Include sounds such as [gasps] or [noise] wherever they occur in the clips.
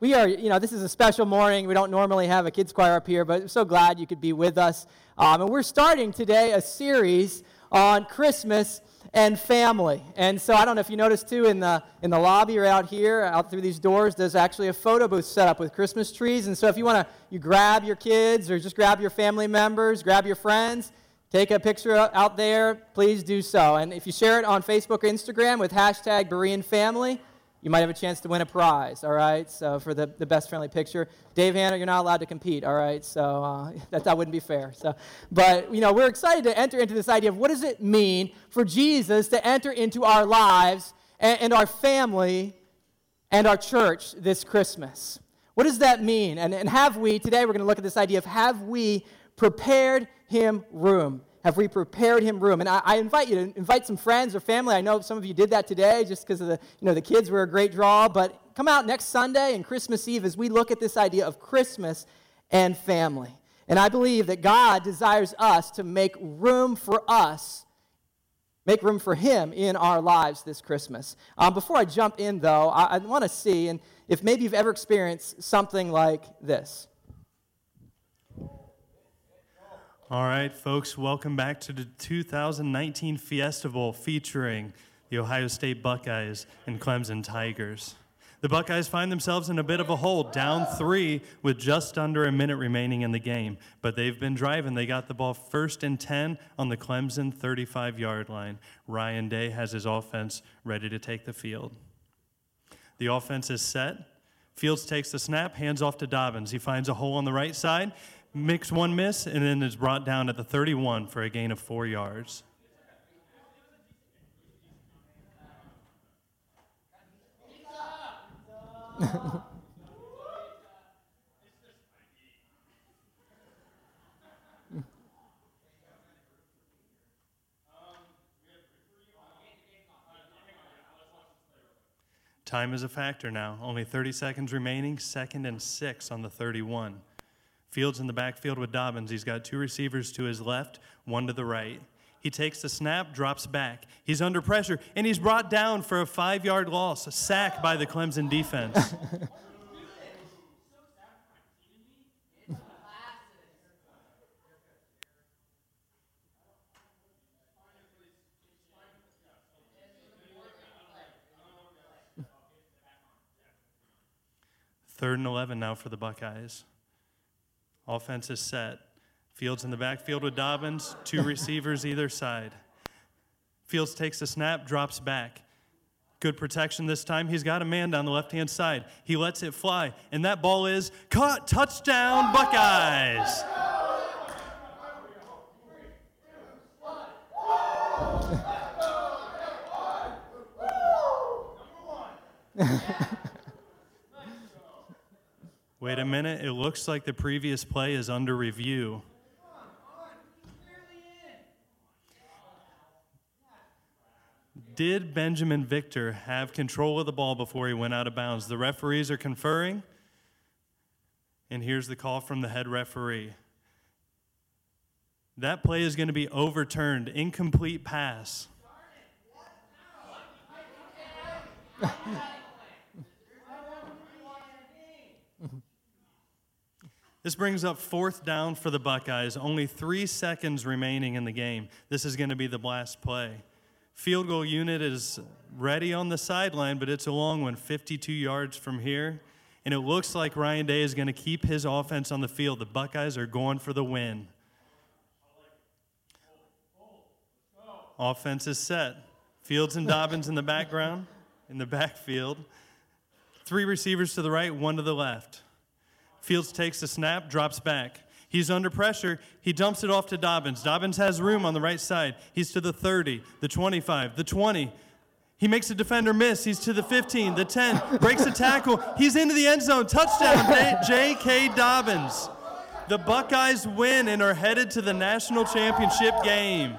we are, you know, this is a special morning. We don't normally have a kids choir up here, but I'm so glad you could be with us. Um, and we're starting today a series on Christmas and family. And so I don't know if you noticed too in the in the lobby or out here, out through these doors, there's actually a photo booth set up with Christmas trees. And so if you want to, you grab your kids or just grab your family members, grab your friends, take a picture out there, please do so. And if you share it on Facebook or Instagram with hashtag Berean Family you might have a chance to win a prize, all right? So for the, the best friendly picture. Dave Hanna, you're not allowed to compete, all right? So uh, [laughs] that, that wouldn't be fair. So, but, you know, we're excited to enter into this idea of what does it mean for Jesus to enter into our lives and, and our family and our church this Christmas. What does that mean? And, and have we, today we're going to look at this idea of have we prepared him room? Have we prepared him room? And I, I, invite you to invite some friends or family. I know some of you did that today just because of the, you know, the kids were a great draw. But come out next Sunday and Christmas Eve as we look at this idea of Christmas and family. And I believe that God desires us to make room for us, make room for Him in our lives this Christmas. Um, before I jump in, though, I, I want to see, and if maybe you've ever experienced something like this. All right, folks, welcome back to the 2019 Fiesta Bowl featuring the Ohio State Buckeyes and Clemson Tigers. The Buckeyes find themselves in a bit of a hole, down three with just under a minute remaining in the game. But they've been driving. They got the ball first and 10 on the Clemson 35 yard line. Ryan Day has his offense ready to take the field. The offense is set. Fields takes the snap, hands off to Dobbins. He finds a hole on the right side makes one miss, and then is brought down at the 31 for a gain of four yards. Time is a factor now. Only 30 seconds remaining, second and six on the 31. Fields in the backfield with Dobbins. He's got two receivers to his left, one to the right. He takes the snap, drops back. He's under pressure, and he's brought down for a five yard loss, a sack by the Clemson defense. [laughs] Third and 11 now for the Buckeyes. Offense is set. Fields in the backfield with Dobbins, two receivers either side. Fields takes the snap, drops back. Good protection this time. He's got a man down the left hand side. He lets it fly, and that ball is caught. Touchdown, Buckeyes. Wait a minute, it looks like the previous play is under review. Did Binjimen Victor have control of the ball before he went out of bounds? The referees are conferring, and here's the call from the head referee. That play is going to be overturned. Incomplete pass. [laughs] This brings up fourth down for the Buckeyes. Only three seconds remaining in the game. This is going to be the blast play. Field goal unit is ready on the sideline, but it's a long one, 52 yards from here. And it looks like Ryan Day is going to keep his offense on the field. The Buckeyes are going for the win. Offense is set. Fields and Dobbins in the background, in the backfield. Three receivers to the right, one to the left. Fields takes the snap, drops back. He's under pressure. He dumps it off to Dobbins. Dobbins has room on the right side. He's to the 30, the 25, the 20. He makes a defender miss. He's to the 15, the 10, breaks a tackle. He's into the end zone. Touchdown, J.K. Dobbins. The Buckeyes win and are headed to the national championship game.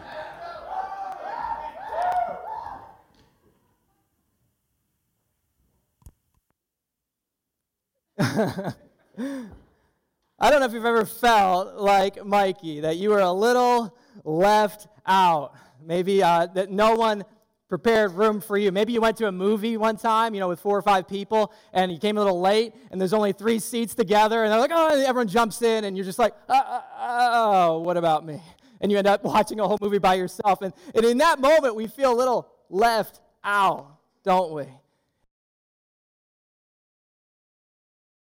[laughs] [gasps] I don't know if you've ever felt like Mikey, that you were a little left out. Maybe uh, that no one prepared room for you. Maybe you went to a movie one time, you know, with four or five people, and you came a little late, and there's only three seats together, and they're like, oh, everyone jumps in, and you're just like, oh, oh, what about me? And you end up watching a whole movie by yourself. And, and in that moment, we feel a little left out, don't we?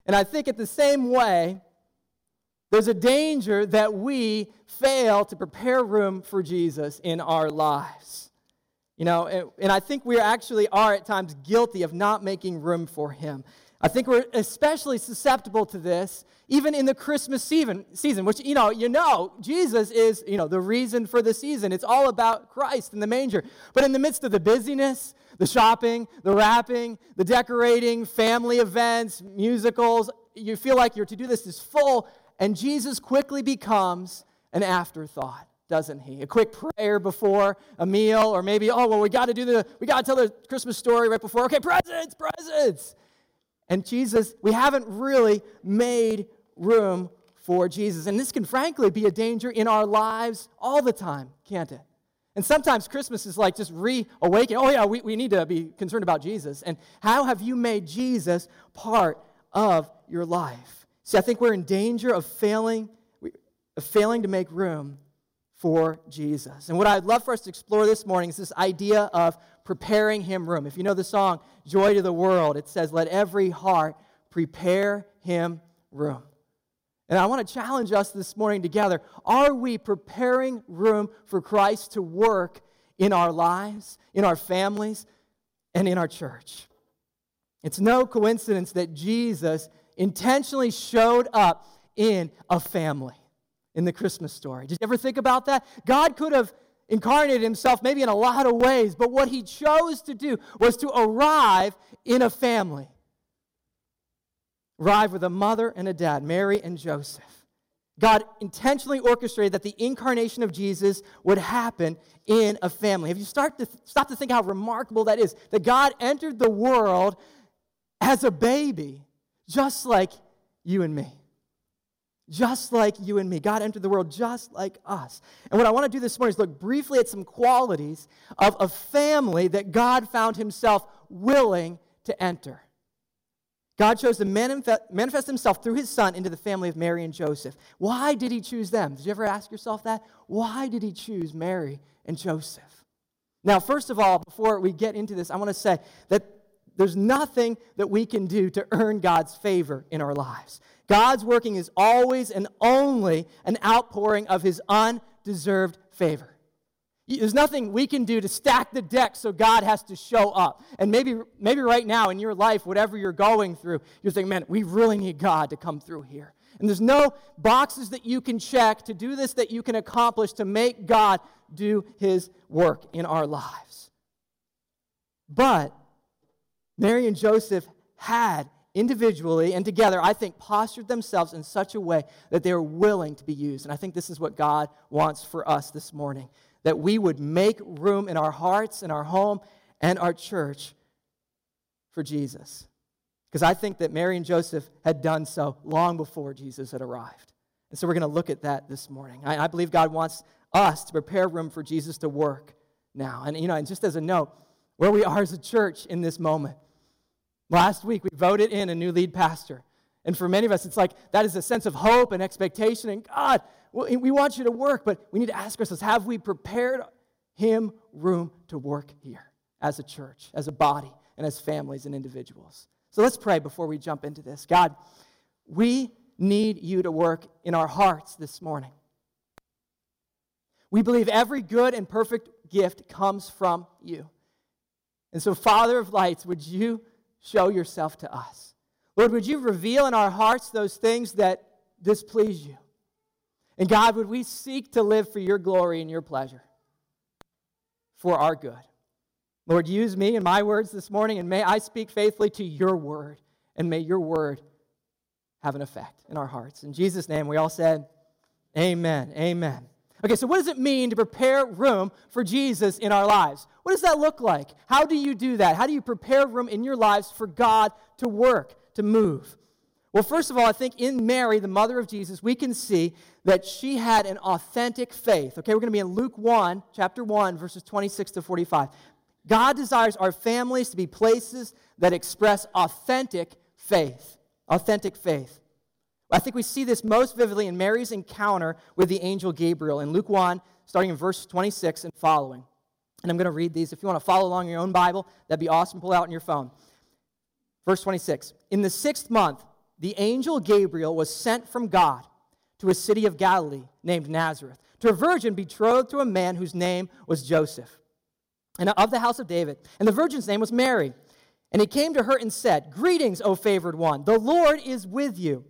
And I think at the same way, there's a danger that we fail to prepare room for Jesus in our lives. You know, and, and, I think we actually are at times guilty of not making room for him. I think we're especially susceptible to this even in the Christmas season, season, which, you know, you know, Jesus is, you know, the reason for the season. It's all about Christ in the manger. But in the midst of the busyness, the shopping, the wrapping, the decorating, family events, musicals, you feel like your to-do list is full, and Jesus quickly becomes an afterthought doesn't he? A quick prayer before a meal, or maybe, oh, well, we got to do the, we got to tell the Christmas story right before. Okay, presents, presents. And Jesus, we haven't really made room for Jesus. And this can frankly be a danger in our lives all the time, can't it? And sometimes Christmas is like just reawakening. Oh, yeah, we, we need to be concerned about Jesus. And how have you made Jesus part of your life? See, I think we're in danger of failing, of failing to make room for Jesus. And what I'd love for us to explore this morning is this idea of preparing him room. If you know the song, Joy to the World, it says, Let every heart prepare him room. And I want to challenge us this morning together. Are we preparing room for Christ to work in our lives, in our families, and in our church? It's no coincidence that Jesus intentionally showed up in a family in the Christmas story. Did you ever think about that? God could have incarnated himself maybe in a lot of ways, but what he chose to do was to arrive in a family Arrive with a mother and a dad, Mary and Joseph. God intentionally orchestrated that the incarnation of Jesus would happen in a family. If you start to th- stop to think how remarkable that is? That God entered the world as a baby, just like you and me. Just like you and me. God entered the world just like us. And what I want to do this morning is look briefly at some qualities of a family that God found himself willing to enter. God chose to manifest himself through his son into the family of Mary and Joseph. Why did he choose them? Did you ever ask yourself that? Why did he choose Mary and Joseph? Now, first of all, before we get into this, I want to say that there's nothing that we can do to earn God's favor in our lives. God's working is always and only an outpouring of his undeserved favor. There's nothing we can do to stack the deck so God has to show up. And maybe, maybe right now in your life, whatever you're going through, you're thinking, man, we really need God to come through here. And there's no boxes that you can check to do this that you can accomplish to make God do his work in our lives. But Mary and Joseph had individually and together, I think, postured themselves in such a way that they were willing to be used. And I think this is what God wants for us this morning that we would make room in our hearts, in our home, and our church for Jesus. Because I think that Mary and Joseph had done so long before Jesus had arrived. And so we're going to look at that this morning. I, I, believe God wants us to prepare room for Jesus to work now. And, you know, and just as a note, where we are as a church in this moment. Last week, we voted in a new lead pastor. And for many of us, it's like that is a sense of hope and expectation. And God, we want you to work, but we need to ask ourselves have we prepared him room to work here as a church, as a body, and as families and individuals? So let's pray before we jump into this. God, we need you to work in our hearts this morning. We believe every good and perfect gift comes from you. And so, Father of lights, would you show yourself to us? Lord, would you reveal in our hearts those things that displease you? And God, would we seek to live for your glory and your pleasure, for our good? Lord, use me and my words this morning, and may I speak faithfully to your word, and may your word have an effect in our hearts. In Jesus' name, we all said, Amen. Amen. Okay, so what does it mean to prepare room for Jesus in our lives? What does that look like? How do you do that? How do you prepare room in your lives for God to work, to move? Well, first of all, I think in Mary, the mother of Jesus, we can see that she had an authentic faith. Okay, we're going to be in Luke 1, chapter 1, verses 26 to 45. God desires our families to be places that express authentic faith. Authentic faith. I think we see this most vividly in Mary's encounter with the angel Gabriel in Luke 1, starting in verse 26 and following. And I'm going to read these. If you want to follow along in your own Bible, that'd be awesome. Pull out on your phone. Verse 26 In the sixth month, the angel Gabriel was sent from God to a city of Galilee named Nazareth, to a virgin betrothed to a man whose name was Joseph, and of the house of David. And the virgin's name was Mary. And he came to her and said, Greetings, O favored one, the Lord is with you.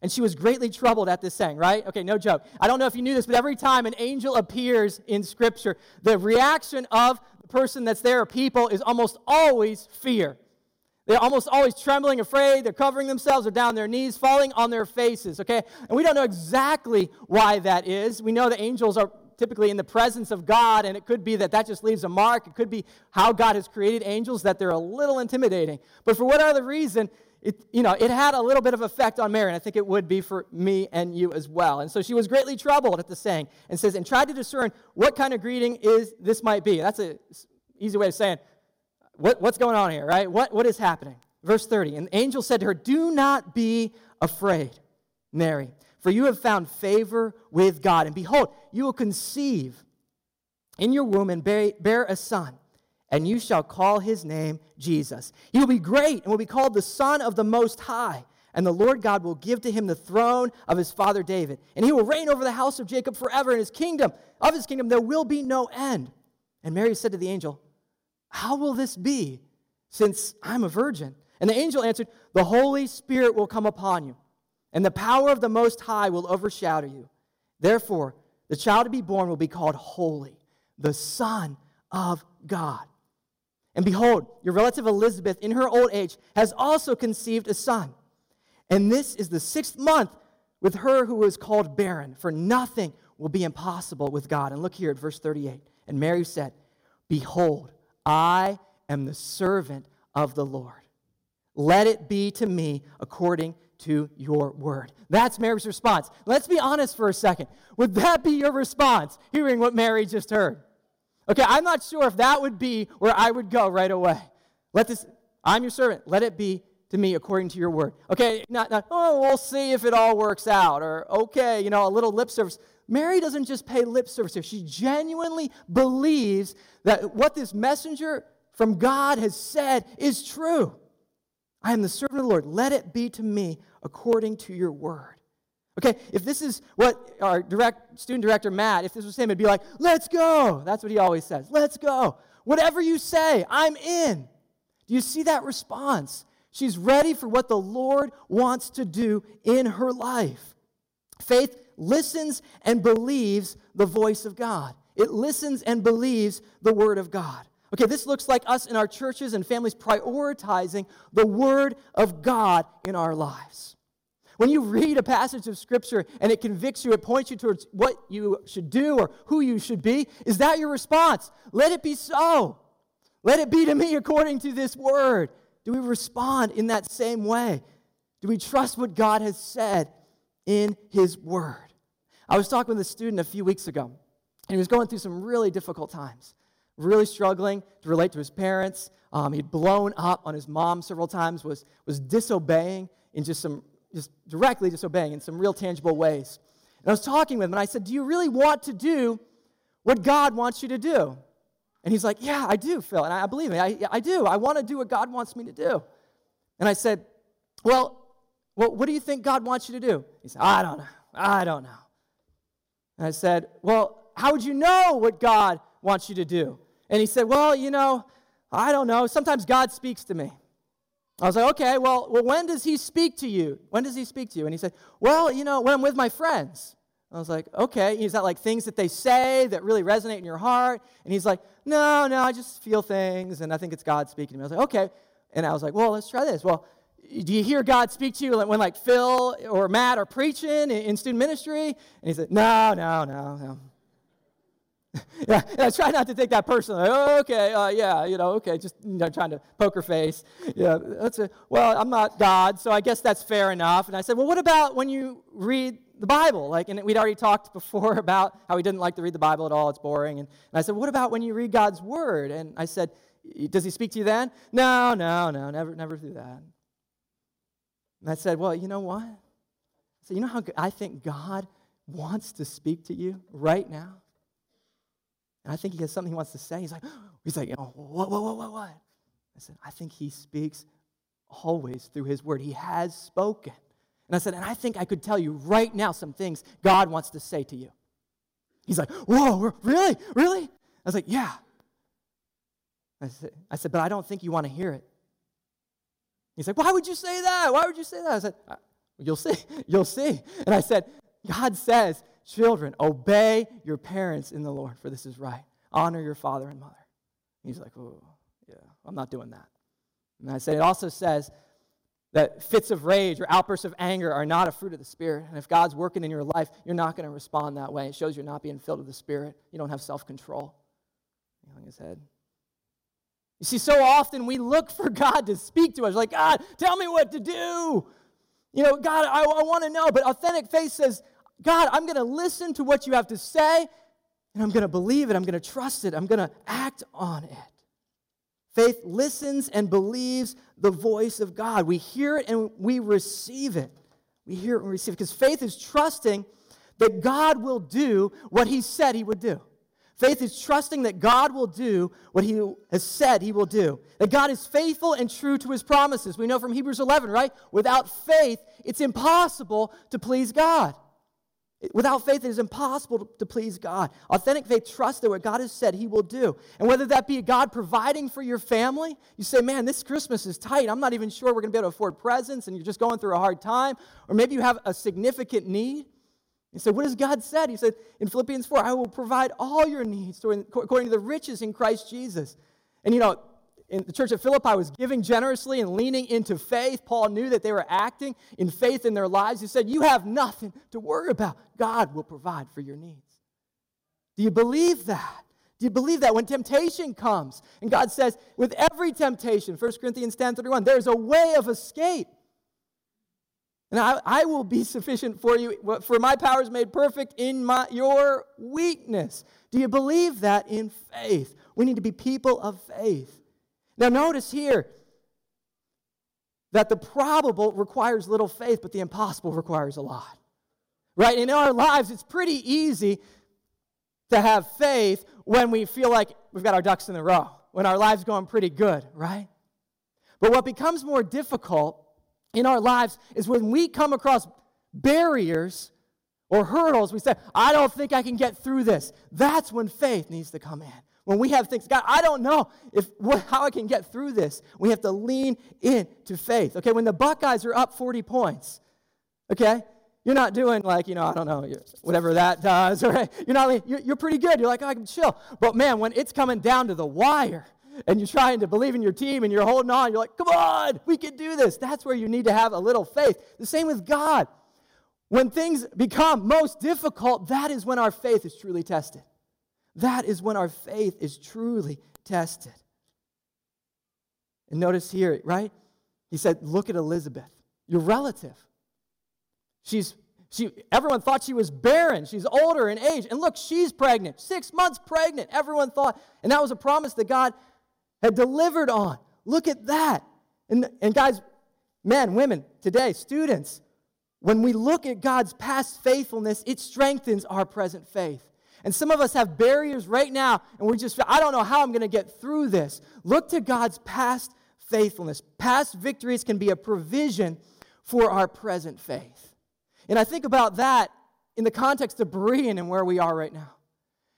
And she was greatly troubled at this saying, right? Okay, no joke. I don't know if you knew this, but every time an angel appears in Scripture, the reaction of the person that's there or people is almost always fear. They're almost always trembling, afraid. They're covering themselves. They're down their knees, falling on their faces, okay? And we don't know exactly why that is. We know the angels are typically in the presence of God, and it could be that that just leaves a mark. It could be how God has created angels, that they're a little intimidating. But for what other reason, it, you know, it had a little bit of effect on Mary, and I think it would be for me and you as well. And so she was greatly troubled at the saying, and says, and tried to discern what kind of greeting is this might be. That's an easy way of saying, what, what's going on here, right? What, what is happening? Verse 30 And the angel said to her, Do not be afraid, Mary, for you have found favor with God. And behold, you will conceive in your womb and bear, bear a son, and you shall call his name Jesus. He will be great and will be called the Son of the Most High. And the Lord God will give to him the throne of his father David. And he will reign over the house of Jacob forever. In his kingdom, of his kingdom, there will be no end. And Mary said to the angel, how will this be since I'm a virgin? And the angel answered, The Holy Spirit will come upon you, and the power of the Most High will overshadow you. Therefore, the child to be born will be called Holy, the Son of God. And behold, your relative Elizabeth, in her old age, has also conceived a son. And this is the sixth month with her who is called barren, for nothing will be impossible with God. And look here at verse 38. And Mary said, Behold, I am the servant of the Lord. Let it be to me according to your word. That's Mary's response. Let's be honest for a second. Would that be your response, hearing what Mary just heard? Okay, I'm not sure if that would be where I would go right away. Let this, I'm your servant. Let it be to me according to your word. Okay, not, not, oh, we'll see if it all works out, or okay, you know, a little lip service. Mary doesn't just pay lip service here. She genuinely believes that what this messenger from God has said is true. I am the servant of the Lord. Let it be to me according to your word. Okay, if this is what our direct student director Matt, if this was him, it'd be like, let's go. That's what he always says. Let's go. Whatever you say, I'm in. Do you see that response? She's ready for what the Lord wants to do in her life. Faith listens and believes the voice of God. It listens and believes the word of God. Okay, this looks like us in our churches and families prioritizing the word of God in our lives. When you read a passage of scripture and it convicts you, it points you towards what you should do or who you should be, is that your response? Let it be so. Let it be to me according to this word. Do we respond in that same way? Do we trust what God has said in his word? I was talking with a student a few weeks ago, and he was going through some really difficult times, really struggling to relate to his parents. Um, he'd blown up on his mom several times, was, was disobeying in just some, just directly disobeying in some real tangible ways. And I was talking with him, and I said, Do you really want to do what God wants you to do? And he's like, Yeah, I do, Phil. And I, I believe me, I, I do. I want to do what God wants me to do. And I said, Well, well, what do you think God wants you to do? He said, I don't know. I don't know. And I said, Well, how would you know what God wants you to do? And he said, Well, you know, I don't know. Sometimes God speaks to me. I was like, Okay, well, well when does he speak to you? When does he speak to you? And he said, Well, you know, when I'm with my friends. I was like, Okay. Is that like things that they say that really resonate in your heart? And he's like, No, no, I just feel things and I think it's God speaking to me. I was like, Okay. And I was like, Well, let's try this. Well, do you hear God speak to you when like Phil or Matt are preaching in student ministry? And he said, no, no, no, no. [laughs] yeah, I try not to take that personally. Oh, okay, uh, yeah, you know, okay, just you know, trying to poker face. Yeah, that's a, well, I'm not God, so I guess that's fair enough. And I said, well, what about when you read the Bible. Like, and we'd already talked before [laughs] about how he didn't like to read the Bible at all. It's boring. And, and I said, what about when you read God's word? And I said, does he speak to you then? No, no, no, never, never do that. And I said, well, you know what? Said, you know how I think God wants to speak to you right now? And I think he has something he wants to say. He's like, [gasps] he's like, oh, what, what, what, what, what? I said, I think he speaks always through his word. He has spoken. And I said, and I think I could tell you right now some things God wants to say to you. He's like, whoa, really? Really? I was like, yeah. I said, I said, but I don't think you want to hear it. He's like, why would you say that? Why would you say that? I said, uh, you'll see. [laughs] You'll see. And I said, God says, children, obey your parents in the Lord, for this is right. Honor your father and mother. He's like, oh, yeah, I'm not doing that. And I said, it also says that fits of rage or outbursts of anger are not a fruit of the Spirit. And if God's working in your life, you're not going to respond that way. It shows you're not being filled with the Spirit. You don't have self control. He hung his head. You see, so often we look for God to speak to us, like, God, tell me what to do. You know, God, I, I want to know. But authentic faith says, God, I'm going to listen to what you have to say, and I'm going to believe it. I'm going to trust it. I'm going to act on it. Faith listens and believes the voice of God. We hear it and we receive it. We hear it and we receive it because faith is trusting that God will do what He said He would do. Faith is trusting that God will do what He has said He will do. That God is faithful and true to His promises. We know from Hebrews 11, right? Without faith, it's impossible to please God. Without faith, it is impossible to, please God. Authentic faith trusts that what God has said He will do. And whether that be God providing for your family, you say, man, this Christmas is tight. I'm not even sure we're going to be able to afford presents, and you're just going through a hard time. Or maybe you have a significant need. You say, what has God said? He said in Philippians 4, I will provide all your needs according to the riches in Christ Jesus. And you know, in the church at Philippi was giving generously and leaning into faith. Paul knew that they were acting in faith in their lives. He said, You have nothing to worry about. God will provide for your needs. Do you believe that? Do you believe that when temptation comes and God says, with every temptation, 1 Corinthians 10 31, there's a way of escape. And I, I will be sufficient for you, for my power is made perfect in my, your weakness. Do you believe that in faith? We need to be people of faith. Now, notice here that the probable requires little faith, but the impossible requires a lot. Right? In our lives, it's pretty easy to have faith when we feel like we've got our ducks in a row, when our lives going pretty good, right? But what becomes more difficult in our lives is when we come across barriers or hurdles, we say, I don't think I can get through this. That's when faith needs to come in. When we have things, God, I don't know if what, how I can get through this. We have to lean into faith. Okay, when the Buckeyes are up 40 points, okay, you're not doing like, you know, I don't know, whatever that does, [laughs] right? You're not, you're pretty good. You're like, oh, I can chill. But man, when it's coming down to the wire, and you're trying to believe in your team and you're holding on, you're like, come on, we can do this. That's where you need to have a little faith. The same with God. When things become most difficult, that is when our faith is truly tested. That is when our faith is truly tested. And notice here, right? He said, Look at Elizabeth, your relative. She's she, everyone thought she was barren. She's older in age. And look, she's pregnant, six months pregnant. Everyone thought, and that was a promise that God had delivered on. Look at that. And, and guys, men, women, today, students, when we look at God's past faithfulness, it strengthens our present faith. And some of us have barriers right now, and we're just, I don't know how I'm going to get through this. Look to God's past faithfulness. Past victories can be a provision for our present faith. And I think about that in the context of Berean and where we are right now.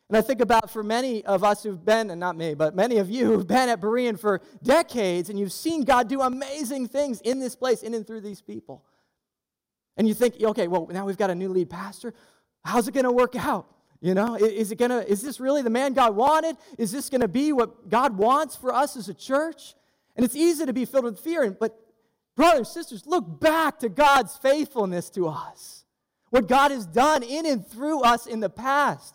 And I think about for many of us who've been, and not me, but many of you who've been at Berean for decades, and you've seen God do amazing things in this place, in and through these people. And you think, okay, well, now we've got a new lead pastor. How's it going to work out? You know, is it gonna, is this really the man God wanted? Is this gonna be what God wants for us as a church? And it's easy to be filled with fear, but brothers, sisters, look back to God's faithfulness to us. What God has done in and through us in the past.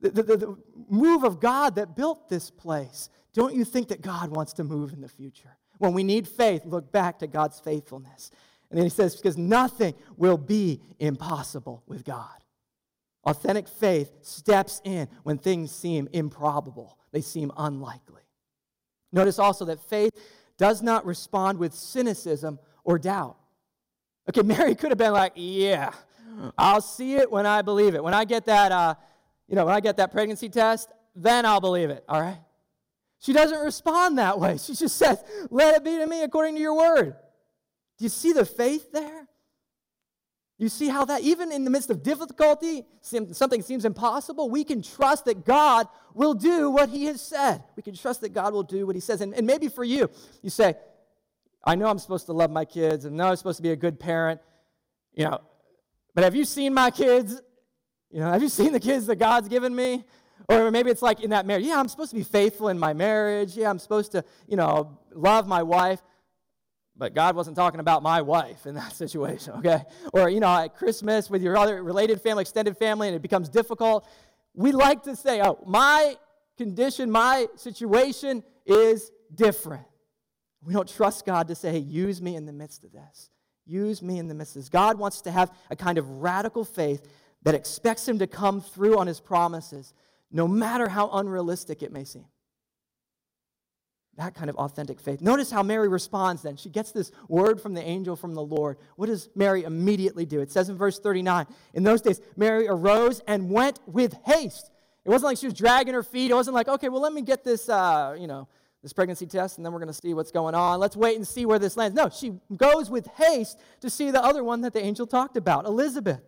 The, the, the move of God that built this place. Don't you think that God wants to move in the future? When we need faith, look back to God's faithfulness. And then he says, because nothing will be impossible with God. Authentic faith steps in when things seem improbable, they seem unlikely. Notice also that faith does not respond with cynicism or doubt. Okay, [laughs] Mary could have been like, yeah, I'll see it when I believe it. When I get that, uh, you know, when I get that pregnancy test, then I'll believe it, all right? She doesn't respond that way. She just says, let it be to me according to your word. Do you see the faith there? You see how that, even in the midst of difficulty, something seems impossible, we can trust that God will do what He has said. We can trust that God will do what He says. And, and maybe for you, you say, I know I'm supposed to love my kids, and know I'm supposed to be a good parent, you know, but have you seen my kids? You know, have you seen the kids that God's given me? Or maybe it's like in that marriage, yeah, I'm supposed to be faithful in my marriage. Yeah, I'm supposed to, you know, love my wife. But God wasn't talking about my wife in that [laughs] situation, okay? Or, you know, at Christmas with your other related family, extended family, and it becomes difficult. We like to say, oh, my condition, my situation is different. We don't trust God to say, hey, use me in the midst of this. Use me in the midst of this. God wants to have a kind of radical faith that expects Him to come through on His promises, no matter how unrealistic it may seem that kind of authentic faith. Notice how Mary responds then. She gets this word from the angel from the Lord. What does Mary immediately do? It says in verse 39 In those days, Mary arose and went with haste. It wasn't like she was dragging her feet. It wasn't like, okay, well, let me get this, uh, you know, this pregnancy test and then we're going to see what's going on. Let's wait and see where this lands. No, she goes with haste to see the other one that the angel talked about, Elizabeth.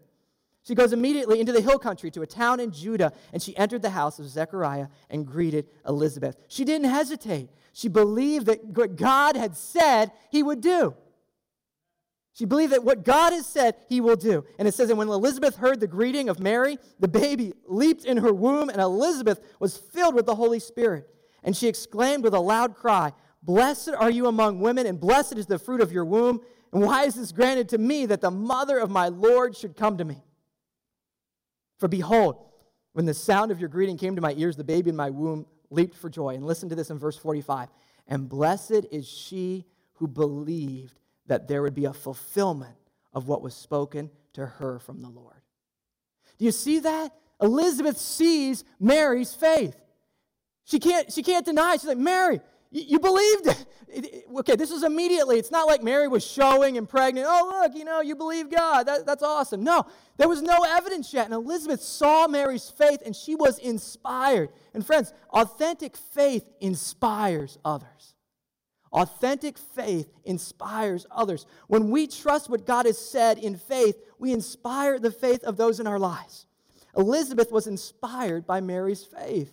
She goes immediately into the hill country to a town in Judah, and she entered the house of Zechariah and greeted Elizabeth. She didn't hesitate. She believed that what God had said he would do. She believed that what God has said, he will do. And it says, that when Elizabeth heard the greeting of Mary, the baby leaped in her womb, and Elizabeth was filled with the Holy Spirit. And she exclaimed with a loud cry, Blessed are you among women, and blessed is the fruit of your womb. And why is this granted to me that the mother of my Lord should come to me? For behold, when the sound of your greeting came to my ears, the baby in my womb leaped for joy. And listen to this in verse 45. And blessed is she who believed that there would be a fulfillment of what was spoken to her from the Lord. Do you see that? Elizabeth sees Mary's faith. She can't, she can't deny. She's like, Mary, you believed it. Okay, this is immediately. It's not like Mary was showing and pregnant. Oh, look, you know, you believe God. That, that's awesome. No, there was no evidence yet. And Elizabeth saw Mary's faith and she was inspired. And friends, authentic faith inspires others. Authentic faith inspires others. When we trust what God has said in faith, we inspire the faith of those in our lives. Elizabeth was inspired by Mary's faith.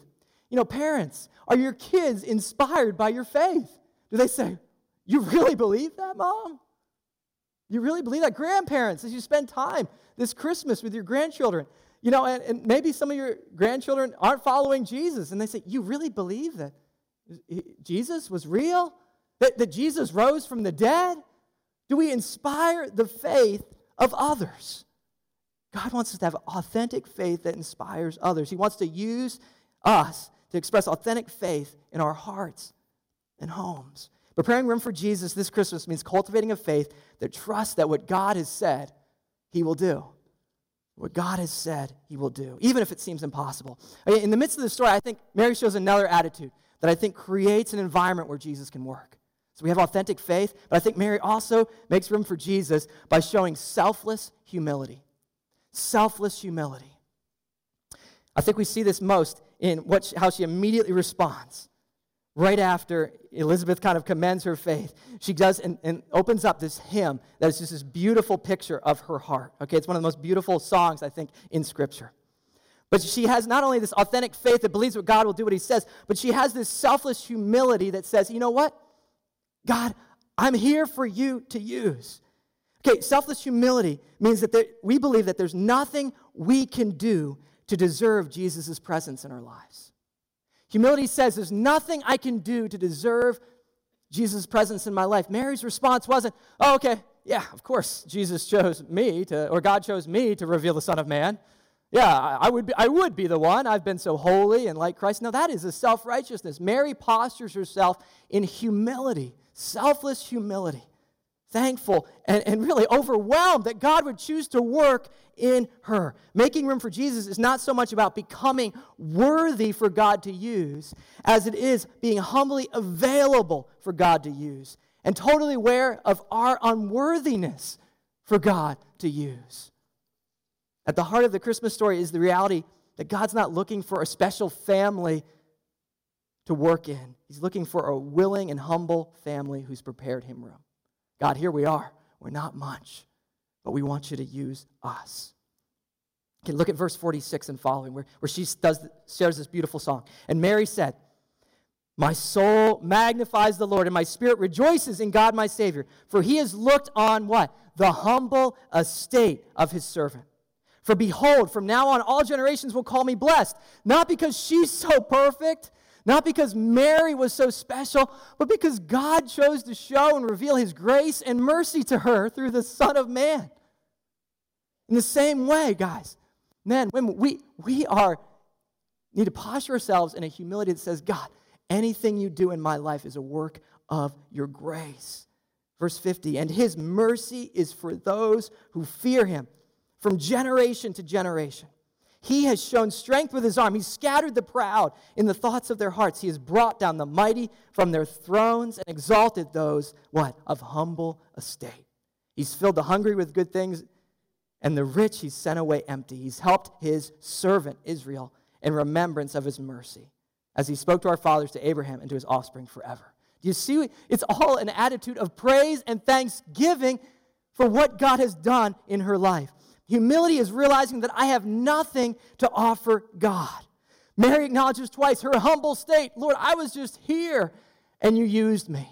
You know, parents, are your kids inspired by your faith? Do they say, You really believe that, mom? You really believe that? Grandparents, as you spend time this Christmas with your grandchildren, you know, and, and maybe some of your grandchildren aren't following Jesus, and they say, You really believe that Jesus was real? That, that Jesus rose from the dead? Do we inspire the faith of others? God wants us to have authentic faith that inspires others. He wants to use us to express authentic faith in our hearts and homes. Preparing room for Jesus this Christmas means cultivating a faith that trusts that what God has said, He will do. What God has said, He will do, even if it seems impossible. Uh, in the midst of the story, I think Mary shows another attitude that I think creates an environment where Jesus can work. So we have authentic faith, but I think Mary also makes room for Jesus by showing selfless humility. Selfless humility. I think we see this most in what she, how she immediately responds. Right after Elizabeth kind of commends her faith, she does and, and opens up this hymn that is just this beautiful picture of her heart. Okay, it's one of the most beautiful songs, I think, in Scripture. But she has not only this authentic faith that believes what God will do what He says, but she has this selfless humility that says, you know what? God, I'm here for you to use. Okay, selfless humility means that there, we believe that there's nothing we can do to deserve Jesus' presence in our lives. Humility says, There's nothing I can do to deserve Jesus' presence in my life. Mary's response wasn't, Oh, okay, yeah, of course, Jesus chose me to, or God chose me to reveal the Son of Man. Yeah, I would, be, I would be the one. I've been so holy and like Christ. No, that is a self righteousness. Mary postures herself in humility, selfless humility, thankful and, and really overwhelmed that God would choose to work in her. Making room for Jesus is not so much about becoming worthy for God to use as it is being humbly available for God to use and totally aware of our unworthiness for God to use. At the heart of the Christmas story is the reality that God's not looking for a special family to work in. He's looking for a willing and humble family who's prepared him room. God, here we are. We're not much, but we want you to use us. Okay, look at verse 46 and following, where, where she does, shares this beautiful song. And Mary said, My soul magnifies the Lord, and my spirit rejoices in God my Savior, for he has looked on what? The humble estate of his servant. For behold, from now on, all generations will call me blessed, not because she's so perfect, not because Mary was so special, but because God chose to show and reveal his grace and mercy to her through the Son of Man. In the same way, guys, men, women, we, we are need to posture ourselves in a humility that says, God, anything you do in my life is a work of your grace. Verse 50, and his mercy is for those who fear him from generation to generation. He has shown strength with his arm. He's scattered the proud in the thoughts of their hearts. He has brought down the mighty from their thrones and exalted those, what? Of humble estate. He's filled the hungry with good things, and the rich he's sent away empty. He's helped his servant Israel in remembrance of his mercy, as he spoke to our fathers, to Abraham, and to his offspring forever. Do you see? It's all an attitude of praise and thanksgiving for what God has done in her life. Humility is realizing that I have nothing to offer God. Mary acknowledges twice her humble state Lord, I was just here and you used me.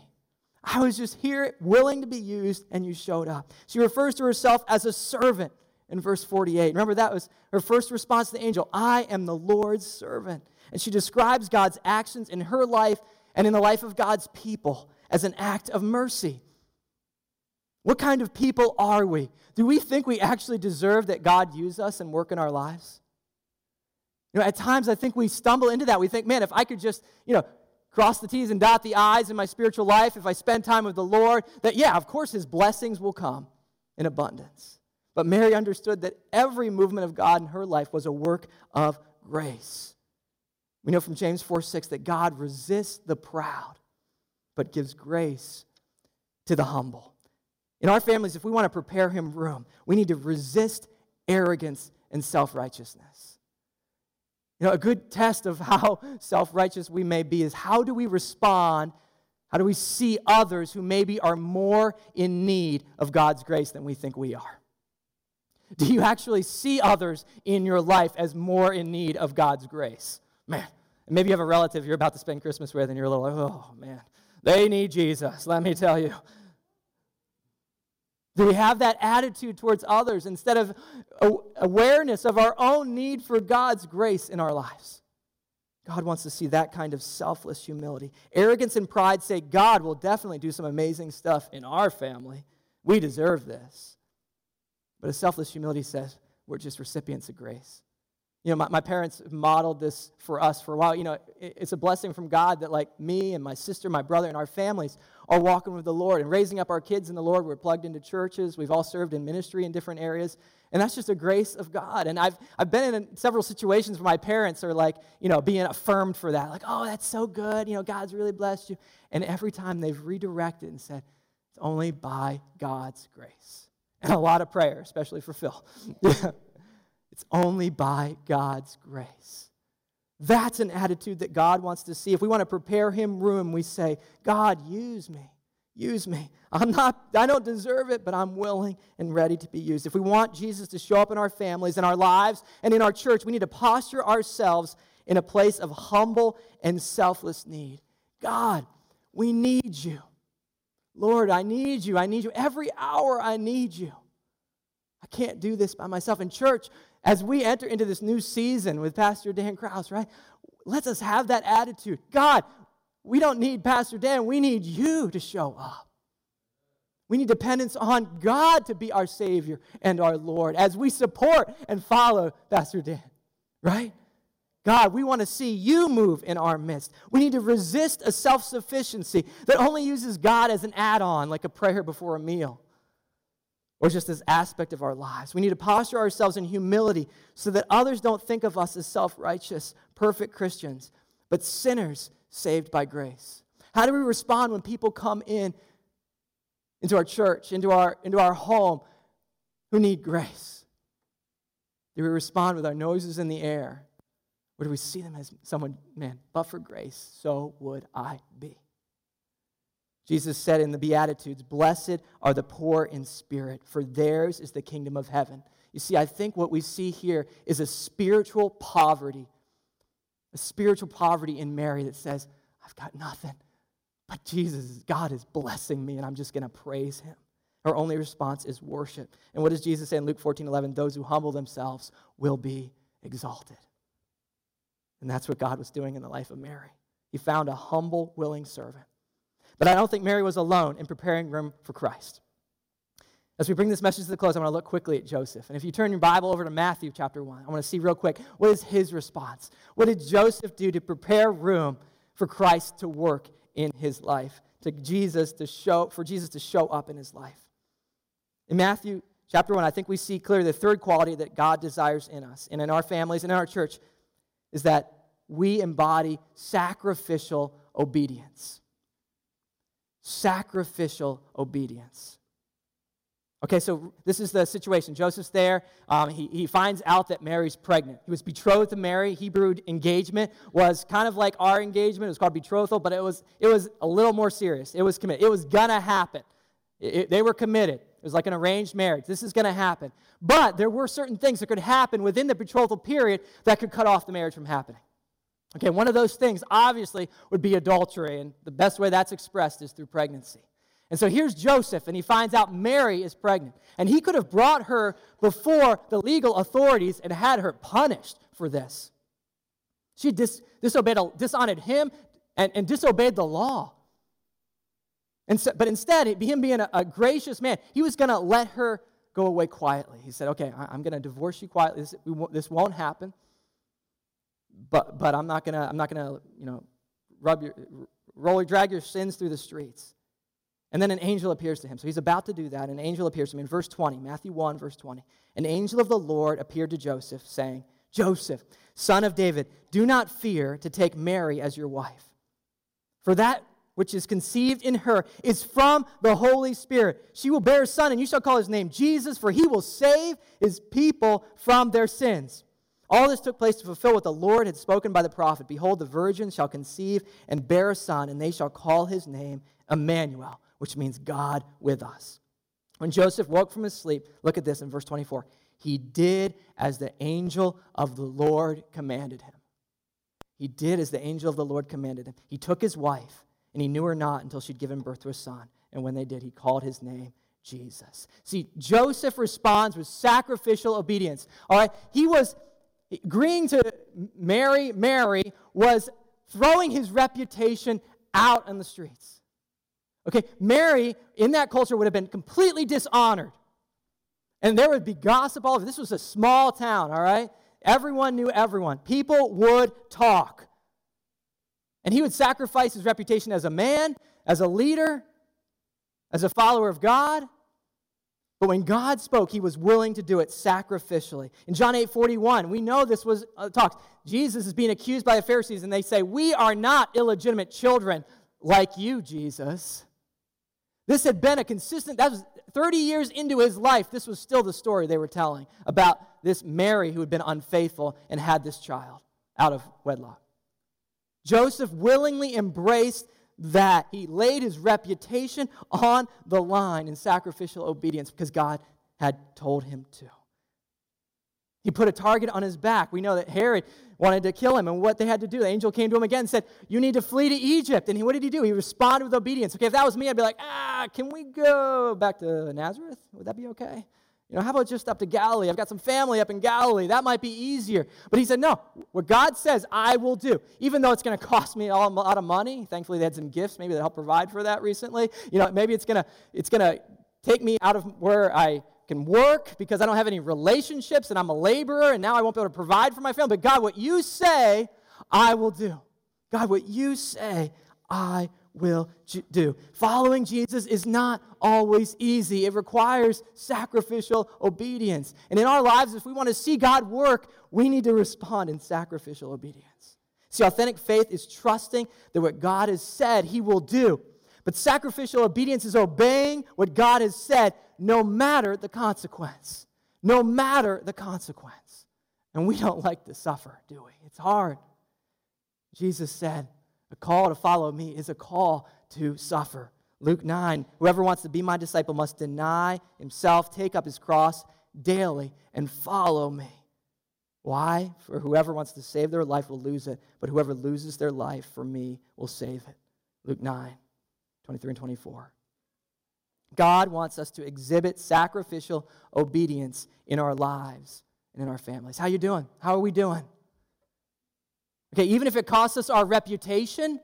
I was just here, willing to be used, and you showed up. She refers to herself as a servant in verse 48. Remember, that was her first response to the angel I am the Lord's servant. And she describes God's actions in her life and in the life of God's people as an act of mercy. What kind of people are we? Do we think we actually deserve that God use us and work in our lives? You know, at times I think we stumble into that. We think, man, if I could just, you know, cross the T's and dot the I's in my spiritual life, if I spend time with the Lord, that yeah, of course his blessings will come in abundance. But Mary understood that every movement of God in her life was a work of grace. We know from James 4 6 that God resists the proud, but gives grace to the humble. In our families, if we want to prepare him room, we need to resist arrogance and self righteousness. You know, a good test of how [laughs] self righteous we may be is how do we respond? How do we see others who maybe are more in need of God's grace than we think we are? Do you actually see others in your life as more in need of God's grace? Man, maybe you have a relative you're about to spend Christmas with and you're a little like, oh man, they need Jesus, let me tell you. Do we have that attitude towards others instead of awareness of our own need for God's grace in our lives? God wants to see that kind of selfless humility. Arrogance and pride say, God will definitely do some amazing stuff in our family. We deserve this. But a selfless humility says, we're just recipients of grace. You know, my, my parents modeled this for us for a while. You know, it, it's a blessing from God that, like, me and my sister, my brother, and our families are walking with the Lord and raising up our kids in the Lord. We're plugged into churches. We've all served in ministry in different areas. And that's just a grace of God. And I've, I've been in several situations where my parents are like, you know, being affirmed for that. Like, oh, that's so good. You know, God's really blessed you. And every time they've redirected and said, it's only by God's grace. And a lot of prayer, especially for Phil. [laughs] it's only by God's grace. That's an attitude that God wants to see. If we want to prepare him room, we say, God, use me. Use me. I'm not, I don't deserve it, but I'm willing and ready to be used. If we want Jesus to show up in our families, in our lives, and in our church, we need to posture ourselves in a place of humble and selfless need. God, we need you. Lord, I need you. I need you. Every hour I need you. I can't do this by myself. In church, as we enter into this new season with Pastor Dan Kraus, right? Let us have that attitude. God, we don't need Pastor Dan, we need you to show up. We need dependence on God to be our Savior and our Lord as we support and follow Pastor Dan, right? God, we want to see you move in our midst. We need to resist a self sufficiency that only uses God as an add on, like a prayer before a meal, or just this aspect of our lives. We need to posture ourselves in humility so that others don't think of us as self righteous, perfect Christians, but sinners saved by grace. How do we respond when people come in into our church, into our, into our home, who need grace? Do we respond with our noses in the air? Or do we see them as someone, man, but for grace, so would I be? Jesus said in the Beatitudes, Blessed are the poor in spirit, for theirs is the kingdom of heaven. You see, I think what we see here is a spiritual poverty, a spiritual poverty in Mary that says, I've got nothing, but Jesus, God is blessing me, and I'm just going to praise him. Her only response is worship. And what does Jesus say in Luke 14 11? Those who humble themselves will be exalted. And that's what God was doing in the life of Mary. He found a humble, willing servant. But I don't think Mary was alone in preparing room for Christ. As we bring this message to the close, I want to look quickly at Joseph. And if you turn your Bible over to Matthew chapter 1, I want to see real quick what is his response? What did Joseph do to prepare room for Christ to work in his life, to Jesus to show, for Jesus to show up in his life? In Matthew chapter 1, I think we see clearly the third quality that God desires in us and in our families and in our church is that we embody sacrificial obedience. Sacrificial obedience. Okay, so this is the situation. Joseph's there. Um, he, he finds out that Mary's pregnant. He was betrothed to Mary. Hebrew engagement was kind of like our engagement. It was called betrothal, but it was, it was a little more serious. It was committed. It was going to happen. It, it, they were committed. It was like an arranged marriage. This is going to happen. But there were certain things that could happen within the betrothal period that could cut off the marriage from happening. Okay, one of those things obviously would be adultery, and the best way that's expressed is through pregnancy. And so here's Joseph, and he finds out Mary is pregnant. And he could have brought her before the legal authorities and had her punished for this. She dis- disobeyed, dishonored him and, and disobeyed the law. And so, but instead, him being a, a gracious man, he was going to let her go away quietly. He said, Okay, I, am going to divorce you quietly. This, this won't happen. But, but I'm not going to, I'm not going to, you know, rub your, roll, drag your sins through the streets. And then an angel appears to him. So he's about to do that. An angel appears to him in verse 20, Matthew 1, verse 20. An angel of the Lord appeared to Joseph, saying, Joseph, son of David, do not fear to take Mary as your wife. For that which is conceived in her is from the Holy Spirit. She will bear a son, and you shall call his name Jesus, for he will save his people from their sins. All this took place to fulfill what the Lord had spoken by the prophet Behold, the virgin shall conceive and bear a son, and they shall call his name Emmanuel which means God with us. When Joseph woke from his sleep, look at this in verse 24. He did as the angel of the Lord commanded him. He did as the angel of the Lord commanded him. He took his wife, and he knew her not until she'd given birth to a son. And when they did, he called his name Jesus. See, Joseph responds with sacrificial obedience. All right? He was agreeing to marry Mary, was throwing his reputation out on the streets. Okay, Mary in that culture would have been completely dishonored. And there would be gossip all over. This was a small town, all right? Everyone knew everyone. People would talk. And he would sacrifice his reputation as a man, as a leader, as a follower of God. But when God spoke, he was willing to do it sacrificially. In John 8 41, we know this was uh. Jesus is being accused by the Pharisees, and they say, We are not illegitimate children like you, Jesus. This had been a consistent, that was 30 years into his life, this was still the story they were telling about this Mary who had been unfaithful and had this child out of wedlock. Joseph willingly embraced that. He laid his reputation on the line in sacrificial obedience because God had told him to. He put a target on his back. We know that Herod wanted to kill him, and what they had to do, the angel came to him again and said, You need to flee to Egypt. And he, what did he do? He responded with obedience. Okay, if that was me, I'd be like, Ah, can we go back to Nazareth? Would that be okay? You know, how about just up to Galilee? I've got some family up in Galilee. That might be easier. But he said, No, what God says, I will do. Even though it's going to cost me a lot of money. Thankfully, they had some gifts maybe that helped provide for that recently. You know, maybe it's going to it's going to take me out of where I can work because I don't have any relationships and I'm a laborer and now I won't be able to provide for my family. But God, what you say, I will do. God, what you say, I will do. Following Jesus is not always easy, it requires sacrificial obedience. And in our lives, if we want to see God work, we need to respond in sacrificial obedience. See, authentic faith is trusting that what God has said, He will do. But sacrificial obedience is obeying what God has said, no matter the consequence. No matter the consequence. And we don't like to suffer, do we? It's hard. Jesus said, a call to follow me is a call to suffer. Luke 9 Whoever wants to be my disciple must deny himself, take up his cross daily, and follow me. Why? For whoever wants to save their life will lose it, but whoever loses their life for me will save it. Luke 9 23 and 24. God wants us to exhibit sacrificial obedience in our lives and in our families. How you doing? How are we doing? Okay, even if it costs us our reputation,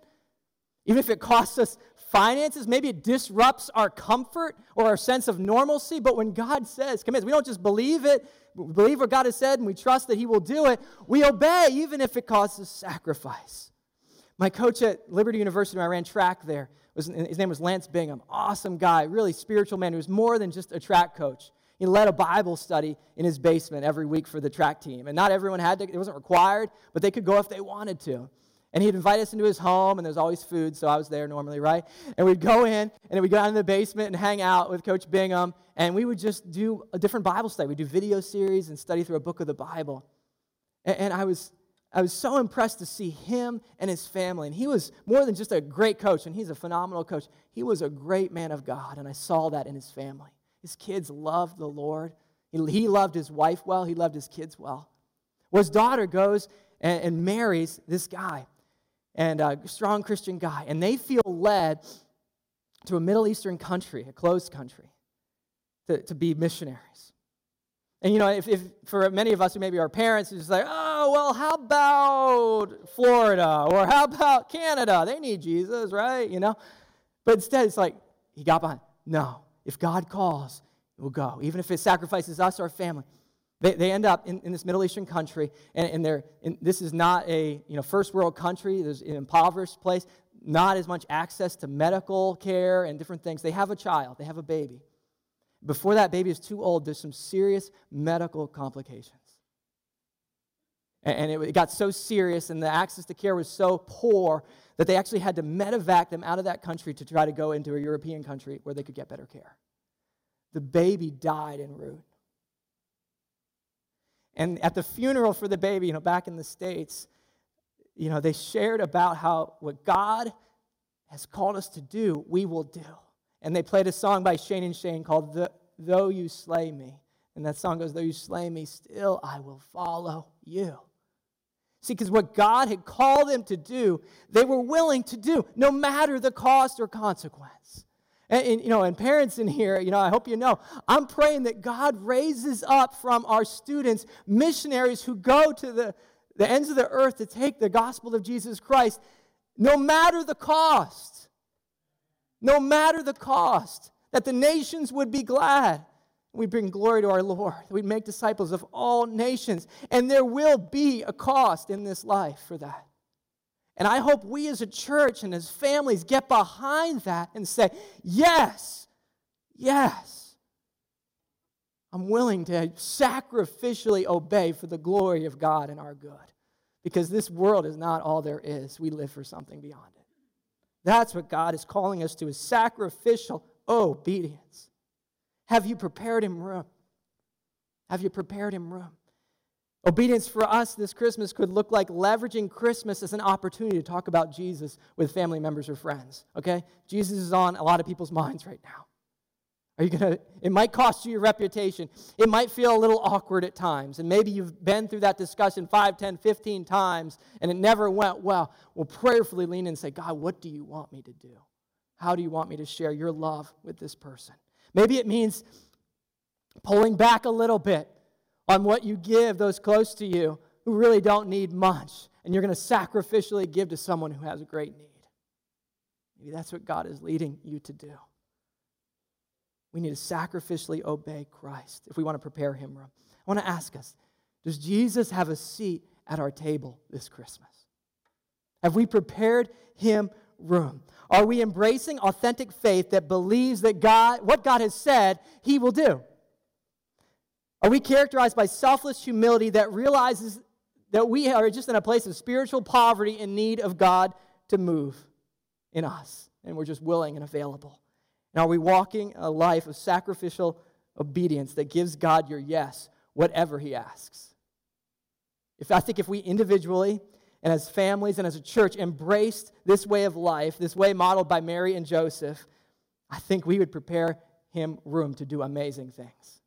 even if it costs us finances, maybe it disrupts our comfort or our sense of normalcy. But when God says, commits, we don't just believe it, we believe what God has said, and we trust that He will do it. We obey, even if it costs us sacrifice. My coach at Liberty University, when I ran track there, was, his name was Lance Bingham. Awesome guy, really spiritual man. who was more than just a track coach. He led a Bible study in his basement every week for the track team. And not everyone had to, it wasn't required, but they could go if they wanted to. And he'd invite us into his home, and there's always food, so I was there normally, right? And we'd go in, and we'd go down in the basement and hang out with Coach Bingham, and we would just do a different Bible study. We'd do video series and study through a book of the Bible. And, and I was I was so impressed to see him and his family. And he was more than just a great coach, and he's a phenomenal coach. He was a great man of God, and I saw that in his family. His kids loved the Lord. He loved his wife well, he loved his kids well. Well, his daughter goes and, and marries this guy, and a strong Christian guy, and they feel led to a Middle Eastern country, a closed country, to, to be missionaries. And you know, if, if for many of us who maybe are parents, it's like, oh, well, how about Florida or how about Canada? They need Jesus, right? You know? But instead, it's like, he got behind. No, if God calls, we'll go, even if it sacrifices us or our family. They, they end up in, in this Middle Eastern country, and, and they're, in, this is not a you know, first world country, there's an impoverished place, not as much access to medical care and different things. They have a child, they have a baby. Before that baby is too old, there's some serious medical complications. And, it got so serious, and the access to care was so poor that they actually had to medevac them out of that country to try to go into a European country where they could get better care. The baby died en route. And at the funeral for the baby, you know, back in the States, you know, they shared about how what God has called us to do, we will do. And they played a song by Shane and Shane called Though You Slay Me. And that song goes, Though you slay me, still I will follow you. See, because what God had called them to do, they were willing to do, no matter the cost or consequence. And, and, you know, and parents in here, you know, I hope you know, I'm praying that God raises up from our students missionaries who go to the, the ends of the earth to take the gospel of Jesus Christ, no matter the cost. No matter the cost, that the nations would be glad we bring glory to our Lord. We make disciples of all nations. And there will be a cost in this life for that. And I hope we as a church and as families get behind that and say, yes, yes, I'm willing to sacrificially obey for the glory of God and our good. Because this world is not all there is. We live for something beyond it. That's what God is calling us to is sacrificial obedience. Have you prepared him room? Have you prepared him room? Obedience for us this Christmas could look like leveraging Christmas as an opportunity to talk about Jesus with family members or friends. Okay? Jesus is on a lot of people's minds right now. Are you going to, it might cost you your reputation. It might feel a little awkward at times. And maybe you've been through that discussion 5, 10, 15 times and it never went well. Well, prayerfully lean in and say, God, what do you want me to do? How do you want me to share your love with this person? Maybe it means pulling back a little bit on what you give those close to you who really don't need much, and you're going to sacrificially give to someone who has a great need. Maybe that's what God is leading you to do. we need to sacrificially obey Christ if we want to prepare him. I want to ask us Does Jesus have a seat at our table this Christmas? Have we prepared him room? Are we embracing authentic faith that believes that God, what God has said, he will do? Are we characterized by selfless humility that realizes that we are just in a place of spiritual poverty in need of God to move in us? And we're just willing and available. And are we walking a life of sacrificial obedience that gives God your yes, whatever He asks? If I think if we individually and as families and as a church embraced this way of life, this way modeled by Mary and Joseph, I think we would prepare him room to do amazing things.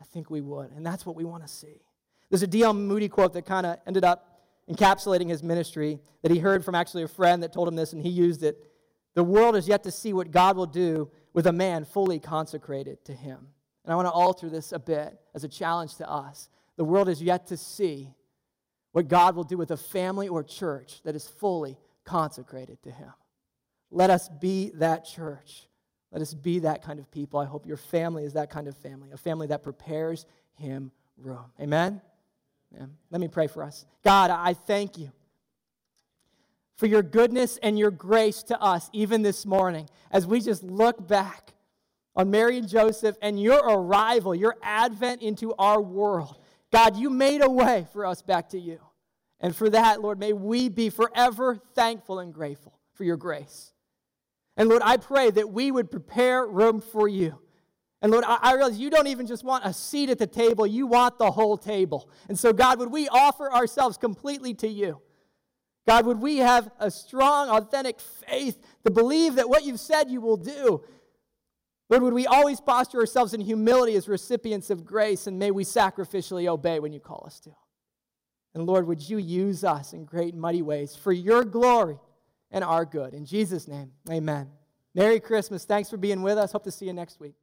I think we would. And that's what we want to see. There's a D.L. Moody quote that kind of ended up encapsulating his ministry that he heard from actually a friend that told him this, and he used it. The world is yet to see what God will do with a man fully consecrated to him. And I want to alter this a bit as a challenge to us. The world is yet to see what God will do with a family or church that is fully consecrated to him. Let us be that church. Let us be that kind of people. I hope your family is that kind of family, a family that prepares him room. Amen? Yeah. Let me pray for us. God, I thank you for your goodness and your grace to us, even this morning, as we just look back on Mary and Joseph and your arrival, your advent into our world. God, you made a way for us back to you. And for that, Lord, may we be forever thankful and grateful for your grace. And Lord, I pray that we would prepare room for you. And Lord, I, realize you don't even just want a seat at the table, you want the whole table. And so, God, would we offer ourselves completely to you? God, would we have a strong, authentic faith to believe that what you've said you will do? Lord, would we always posture ourselves in humility as recipients of grace, and may we sacrificially obey when you call us to? And Lord, would you use us in great and mighty ways for your glory and our good? In Jesus' name, amen. Merry Christmas. Thanks for being with us. Hope to see you next week.